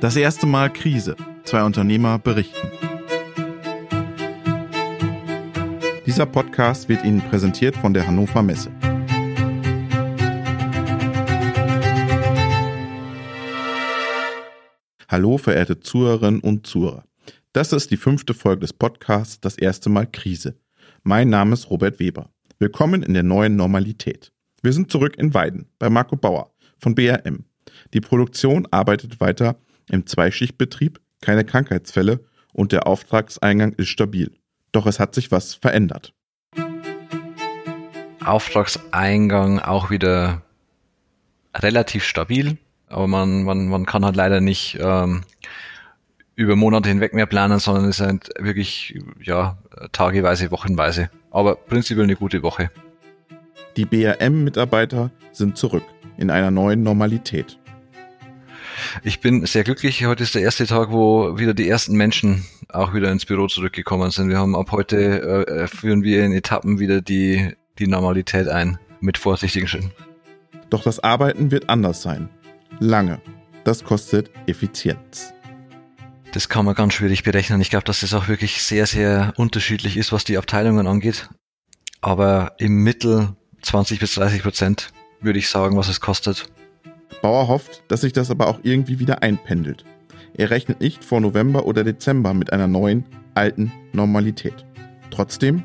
Das erste Mal Krise. Zwei Unternehmer berichten. Dieser Podcast wird Ihnen präsentiert von der Hannover Messe. Hallo, verehrte Zuhörerinnen und Zuhörer. Das ist die fünfte Folge des Podcasts Das erste Mal Krise. Mein Name ist Robert Weber. Willkommen in der neuen Normalität. Wir sind zurück in Weiden bei Marco Bauer von BRM. Die Produktion arbeitet weiter im Zweischichtbetrieb, keine Krankheitsfälle und der Auftragseingang ist stabil. Doch es hat sich was verändert. Auftragseingang auch wieder relativ stabil, aber man, man, man kann halt leider nicht ähm, über Monate hinweg mehr planen, sondern es ist halt wirklich ja, tageweise, wochenweise. Aber prinzipiell eine gute Woche. Die BRM-Mitarbeiter sind zurück in einer neuen Normalität. Ich bin sehr glücklich. Heute ist der erste Tag, wo wieder die ersten Menschen auch wieder ins Büro zurückgekommen sind. Wir haben ab heute äh, führen wir in Etappen wieder die, die Normalität ein. Mit vorsichtigen Schritten. Doch das Arbeiten wird anders sein. Lange. Das kostet Effizienz. Das kann man ganz schwierig berechnen. Ich glaube, dass das auch wirklich sehr, sehr unterschiedlich ist, was die Abteilungen angeht. Aber im Mittel 20 bis 30 Prozent würde ich sagen, was es kostet. Bauer hofft, dass sich das aber auch irgendwie wieder einpendelt. Er rechnet nicht vor November oder Dezember mit einer neuen, alten Normalität. Trotzdem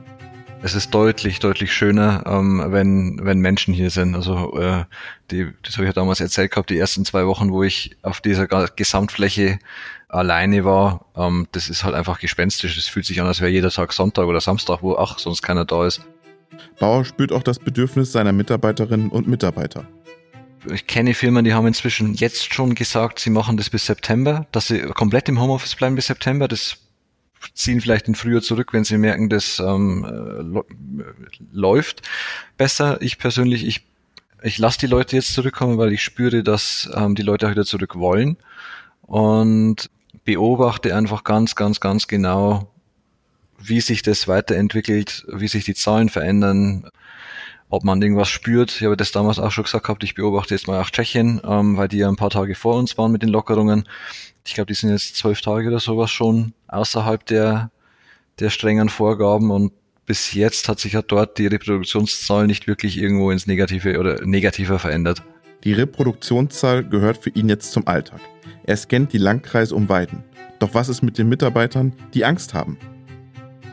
es ist deutlich, deutlich schöner, ähm, wenn, wenn Menschen hier sind. Also äh, die, das habe ich ja damals erzählt gehabt, die ersten zwei Wochen, wo ich auf dieser Gesamtfläche alleine war, ähm, das ist halt einfach gespenstisch. Es fühlt sich an, als wäre jeder Tag Sonntag oder Samstag, wo ach, sonst keiner da ist. Bauer spürt auch das Bedürfnis seiner Mitarbeiterinnen und Mitarbeiter. Ich kenne Firmen, die haben inzwischen jetzt schon gesagt, sie machen das bis September, dass sie komplett im Homeoffice bleiben bis September. Das ziehen vielleicht in Frühjahr zurück, wenn sie merken, das ähm, äh, läuft besser. Ich persönlich, ich, ich lasse die Leute jetzt zurückkommen, weil ich spüre, dass ähm, die Leute auch wieder zurück wollen und beobachte einfach ganz, ganz, ganz genau, wie sich das weiterentwickelt, wie sich die Zahlen verändern, ob man irgendwas spürt. Ich habe das damals auch schon gesagt gehabt, ich beobachte jetzt mal auch Tschechien, ähm, weil die ja ein paar Tage vor uns waren mit den Lockerungen. Ich glaube, die sind jetzt zwölf Tage oder sowas schon außerhalb der, der strengen Vorgaben und bis jetzt hat sich ja dort die Reproduktionszahl nicht wirklich irgendwo ins Negative oder negativer verändert. Die Reproduktionszahl gehört für ihn jetzt zum Alltag. Er scannt die Landkreise um Weiden. Doch was ist mit den Mitarbeitern, die Angst haben?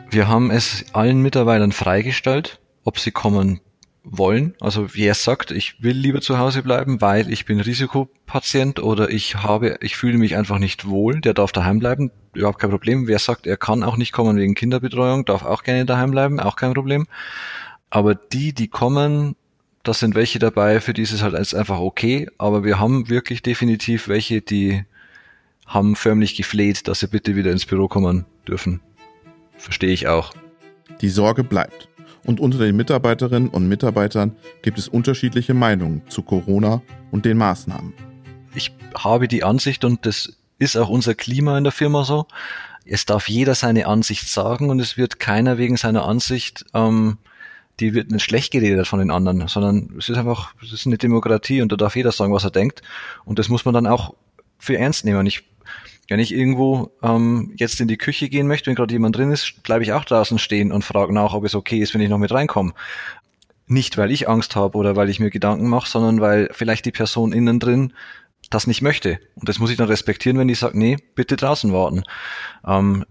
Wir haben es allen Mitarbeitern freigestellt, ob sie kommen wollen. Also wer sagt, ich will lieber zu Hause bleiben, weil ich bin Risikopatient oder ich habe, ich fühle mich einfach nicht wohl, der darf daheim bleiben, überhaupt kein Problem. Wer sagt, er kann auch nicht kommen wegen Kinderbetreuung, darf auch gerne daheim bleiben, auch kein Problem. Aber die, die kommen, da sind welche dabei, für die ist es halt einfach okay, aber wir haben wirklich definitiv welche, die haben förmlich gefleht, dass sie bitte wieder ins Büro kommen dürfen. Verstehe ich auch. Die Sorge bleibt. Und unter den Mitarbeiterinnen und Mitarbeitern gibt es unterschiedliche Meinungen zu Corona und den Maßnahmen. Ich habe die Ansicht, und das ist auch unser Klima in der Firma so, es darf jeder seine Ansicht sagen und es wird keiner wegen seiner Ansicht, ähm, die wird nicht schlecht geredet von den anderen, sondern es ist einfach, es ist eine Demokratie und da darf jeder sagen, was er denkt. Und das muss man dann auch für ernst nehmen. Ich wenn ich irgendwo ähm, jetzt in die Küche gehen möchte, wenn gerade jemand drin ist, bleibe ich auch draußen stehen und frage nach, ob es okay ist, wenn ich noch mit reinkomme. Nicht, weil ich Angst habe oder weil ich mir Gedanken mache, sondern weil vielleicht die Person innen drin das nicht möchte. Und das muss ich dann respektieren, wenn die sagt, nee, bitte draußen warten. Ähm,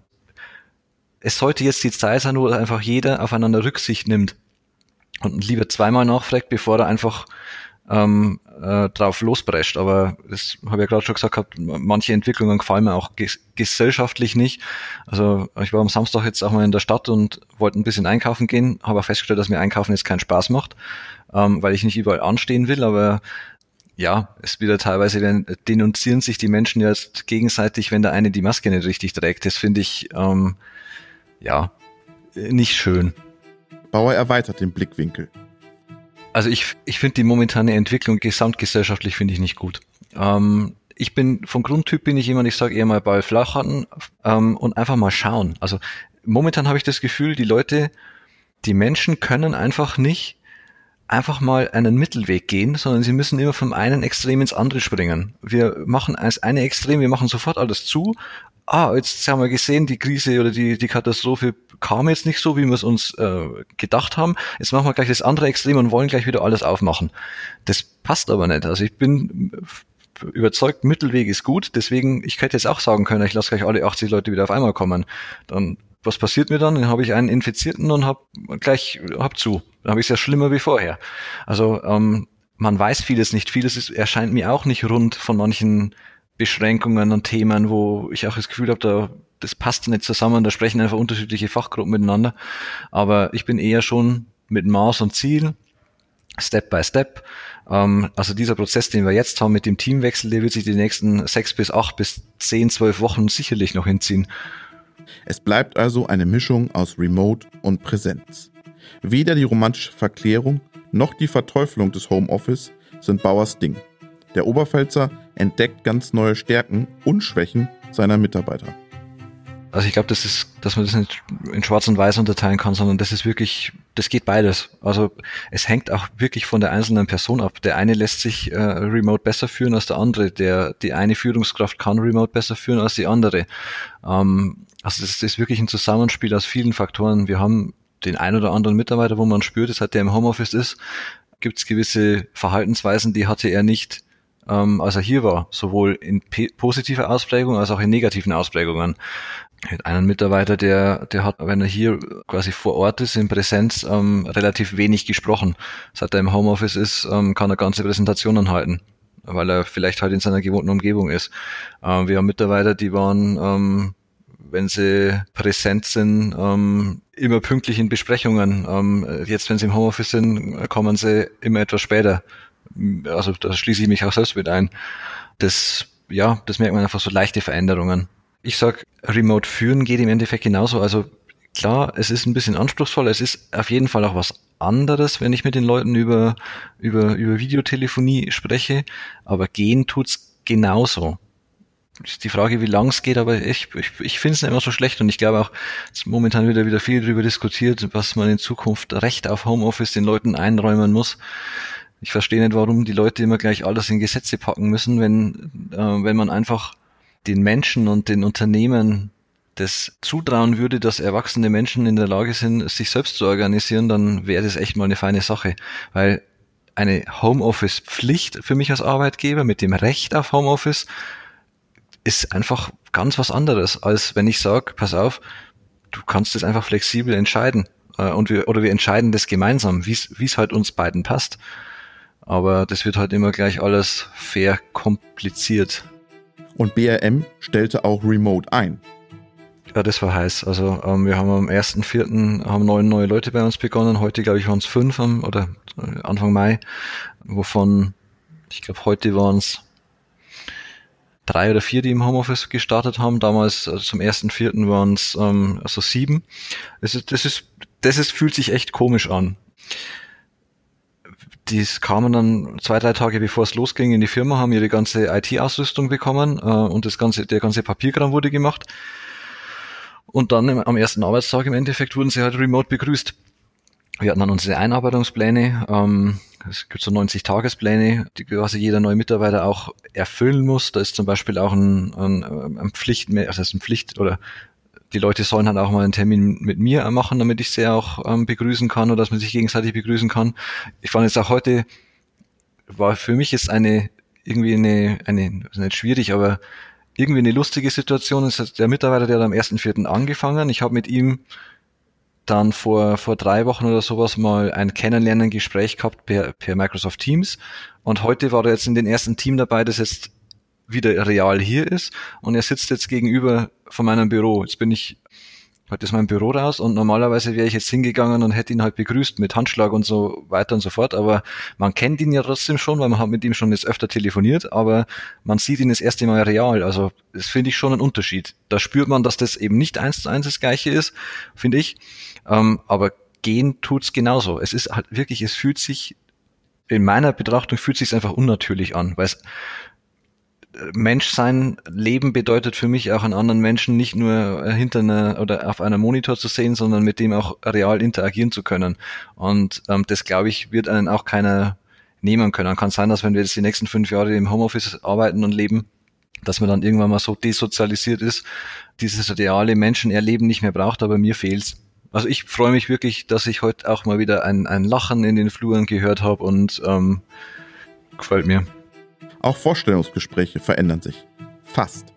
es sollte jetzt die Zeit sein, wo einfach jeder aufeinander Rücksicht nimmt und lieber zweimal nachfragt, bevor er einfach ähm, äh, drauf losprescht. Aber das habe ich ja gerade schon gesagt gehabt, manche Entwicklungen gefallen mir auch ges gesellschaftlich nicht. Also ich war am Samstag jetzt auch mal in der Stadt und wollte ein bisschen einkaufen gehen, habe festgestellt, dass mir Einkaufen jetzt keinen Spaß macht, ähm, weil ich nicht überall anstehen will, aber ja, es wieder teilweise denunzieren sich die Menschen jetzt gegenseitig, wenn der eine die Maske nicht richtig trägt. Das finde ich ähm, ja nicht schön. Bauer erweitert den Blickwinkel. Also ich, ich finde die momentane Entwicklung gesamtgesellschaftlich finde ich nicht gut. Ähm, ich bin vom Grundtyp bin ich jemand, ich sage eher mal Ball flach halten ähm, und einfach mal schauen. Also momentan habe ich das Gefühl, die Leute, die Menschen können einfach nicht einfach mal einen Mittelweg gehen, sondern sie müssen immer vom einen Extrem ins andere springen. Wir machen als eine Extrem, wir machen sofort alles zu. Ah, jetzt haben wir gesehen, die Krise oder die, die Katastrophe kam jetzt nicht so, wie wir es uns äh, gedacht haben. Jetzt machen wir gleich das andere Extrem und wollen gleich wieder alles aufmachen. Das passt aber nicht. Also ich bin überzeugt, Mittelweg ist gut. Deswegen, ich könnte jetzt auch sagen können, ich lasse gleich alle 80 Leute wieder auf einmal kommen. Dann was passiert mir dann? Dann habe ich einen Infizierten und habe gleich hab zu. Dann habe ich es ja schlimmer wie vorher. Also ähm, man weiß vieles nicht. Vieles ist, erscheint mir auch nicht rund von manchen Beschränkungen und Themen, wo ich auch das Gefühl habe, da das passt nicht zusammen, da sprechen einfach unterschiedliche Fachgruppen miteinander. Aber ich bin eher schon mit Maß und Ziel, Step by Step. Ähm, also dieser Prozess, den wir jetzt haben mit dem Teamwechsel, der wird sich die nächsten sechs bis acht bis zehn, zwölf Wochen sicherlich noch hinziehen. Es bleibt also eine Mischung aus Remote und Präsenz. Weder die romantische Verklärung noch die Verteufelung des Homeoffice sind Bauers Ding. Der Oberpfälzer entdeckt ganz neue Stärken und Schwächen seiner Mitarbeiter. Also ich glaube, das ist, dass man das nicht in Schwarz und Weiß unterteilen kann, sondern das ist wirklich, das geht beides. Also es hängt auch wirklich von der einzelnen Person ab. Der eine lässt sich äh, remote besser führen als der andere. Der die eine Führungskraft kann remote besser führen als die andere. Ähm, also das ist wirklich ein Zusammenspiel aus vielen Faktoren. Wir haben den ein oder anderen Mitarbeiter, wo man spürt, seit der im Homeoffice ist, gibt es gewisse Verhaltensweisen, die hatte er nicht, ähm, als er hier war, sowohl in positiver Ausprägung als auch in negativen Ausprägungen. Einen Mitarbeiter, der, der hat, wenn er hier quasi vor Ort ist, in Präsenz, ähm, relativ wenig gesprochen. Seit er im Homeoffice ist, ähm, kann er ganze Präsentationen halten, weil er vielleicht halt in seiner gewohnten Umgebung ist. Ähm, wir haben Mitarbeiter, die waren ähm, wenn sie präsent sind, ähm, immer pünktlich in Besprechungen. Ähm, jetzt, wenn sie im Homeoffice sind, kommen sie immer etwas später. Also da schließe ich mich auch selbst mit ein. Das, ja, das merkt man einfach so leichte Veränderungen. Ich sag, Remote führen geht im Endeffekt genauso. Also klar, es ist ein bisschen anspruchsvoll. Es ist auf jeden Fall auch was anderes, wenn ich mit den Leuten über, über, über Videotelefonie spreche. Aber gehen tut's genauso ist die Frage, wie lang es geht, aber ich, ich, ich finde es nicht immer so schlecht und ich glaube auch, momentan wieder wieder viel darüber diskutiert, was man in Zukunft Recht auf Homeoffice den Leuten einräumen muss. Ich verstehe nicht, warum die Leute immer gleich alles in Gesetze packen müssen, wenn, äh, wenn man einfach den Menschen und den Unternehmen das zutrauen würde, dass erwachsene Menschen in der Lage sind, sich selbst zu organisieren, dann wäre das echt mal eine feine Sache. Weil eine Homeoffice-Pflicht für mich als Arbeitgeber mit dem Recht auf Homeoffice ist einfach ganz was anderes, als wenn ich sage, pass auf, du kannst es einfach flexibel entscheiden. Äh, und wir, oder wir entscheiden das gemeinsam, wie es halt uns beiden passt. Aber das wird halt immer gleich alles fair kompliziert. Und BRM stellte auch Remote ein. Ja, das war heiß. Also ähm, wir haben am 1.4. haben neun neue Leute bei uns begonnen. Heute, glaube ich, waren es fünf am, oder äh, Anfang Mai, wovon, ich glaube, heute waren es drei oder vier, die im Homeoffice gestartet haben. Damals also zum ersten Vierten waren es ähm, also sieben. Das ist, das ist, das ist, fühlt sich echt komisch an. Die kamen dann zwei, drei Tage bevor es losging in die Firma, haben ihre ganze IT-Ausrüstung bekommen äh, und das ganze, der ganze Papierkram wurde gemacht. Und dann im, am ersten Arbeitstag im Endeffekt wurden sie halt remote begrüßt. Wir hatten dann unsere Einarbeitungspläne. Ähm, es gibt so 90 Tagespläne, die quasi jeder neue Mitarbeiter auch erfüllen muss. Da ist zum Beispiel auch ein, ein, ein Pflicht, also ein Pflicht oder die Leute sollen halt auch mal einen Termin mit mir machen, damit ich sie auch ähm, begrüßen kann oder dass man sich gegenseitig begrüßen kann. Ich fand jetzt auch heute, war für mich jetzt eine, irgendwie eine, eine, nicht schwierig, aber irgendwie eine lustige Situation. Es ist der Mitarbeiter, der hat am 1.4. angefangen. Ich habe mit ihm dann vor, vor drei Wochen oder sowas mal ein Kennenlernen-Gespräch gehabt per, per Microsoft Teams. Und heute war er jetzt in den ersten Team dabei, das jetzt wieder real hier ist. Und er sitzt jetzt gegenüber von meinem Büro. Jetzt bin ich heute ist mein Büro raus und normalerweise wäre ich jetzt hingegangen und hätte ihn halt begrüßt mit Handschlag und so weiter und so fort, aber man kennt ihn ja trotzdem schon, weil man hat mit ihm schon jetzt öfter telefoniert, aber man sieht ihn das erste Mal real, also das finde ich schon ein Unterschied. Da spürt man, dass das eben nicht eins zu eins das gleiche ist, finde ich, ähm, aber gehen tut's genauso. Es ist halt wirklich, es fühlt sich, in meiner Betrachtung fühlt sich einfach unnatürlich an, weil es Menschsein, Leben bedeutet für mich auch einen anderen Menschen nicht nur hinter einer oder auf einem Monitor zu sehen, sondern mit dem auch real interagieren zu können. Und ähm, das, glaube ich, wird einen auch keiner nehmen können. Kann sein, dass wenn wir jetzt die nächsten fünf Jahre im Homeoffice arbeiten und leben, dass man dann irgendwann mal so desozialisiert ist, dieses reale Menschenerleben nicht mehr braucht, aber mir fehlt's. Also ich freue mich wirklich, dass ich heute auch mal wieder ein, ein Lachen in den Fluren gehört habe und ähm, gefällt mir. Auch Vorstellungsgespräche verändern sich. Fast.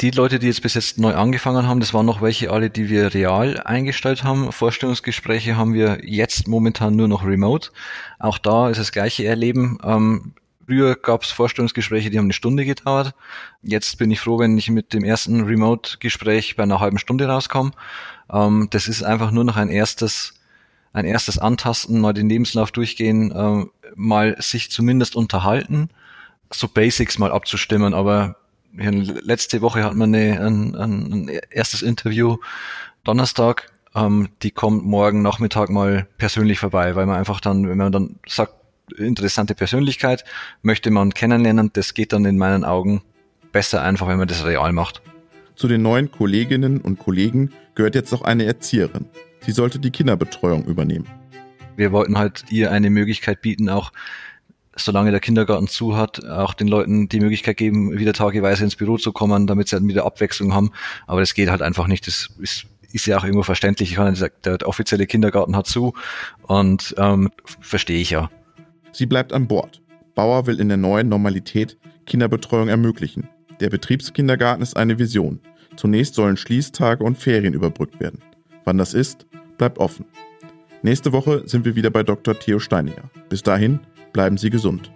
Die Leute, die jetzt bis jetzt neu angefangen haben, das waren noch welche alle, die wir real eingestellt haben. Vorstellungsgespräche haben wir jetzt momentan nur noch remote. Auch da ist das gleiche Erleben. Ähm, früher gab es Vorstellungsgespräche, die haben eine Stunde gedauert. Jetzt bin ich froh, wenn ich mit dem ersten Remote-Gespräch bei einer halben Stunde rauskomme. Ähm, das ist einfach nur noch ein erstes, ein erstes Antasten, mal den Lebenslauf durchgehen, ähm, mal sich zumindest unterhalten, so Basics mal abzustimmen, aber letzte Woche hat man eine, ein, ein erstes Interview Donnerstag. Ähm, die kommt morgen Nachmittag mal persönlich vorbei, weil man einfach dann, wenn man dann sagt, interessante Persönlichkeit, möchte man kennenlernen, das geht dann in meinen Augen besser einfach, wenn man das real macht. Zu den neuen Kolleginnen und Kollegen gehört jetzt auch eine Erzieherin. Sie sollte die Kinderbetreuung übernehmen. Wir wollten halt ihr eine Möglichkeit bieten, auch solange der Kindergarten zu hat, auch den Leuten die Möglichkeit geben, wieder tageweise ins Büro zu kommen, damit sie dann wieder Abwechslung haben. Aber das geht halt einfach nicht. Das ist, ist ja auch irgendwo verständlich. Ich kann sagen, der offizielle Kindergarten hat zu und ähm, verstehe ich ja. Sie bleibt an Bord. Bauer will in der neuen Normalität Kinderbetreuung ermöglichen. Der Betriebskindergarten ist eine Vision. Zunächst sollen Schließtage und Ferien überbrückt werden. Wann das ist, bleibt offen. Nächste Woche sind wir wieder bei Dr. Theo Steininger. Bis dahin Bleiben Sie gesund.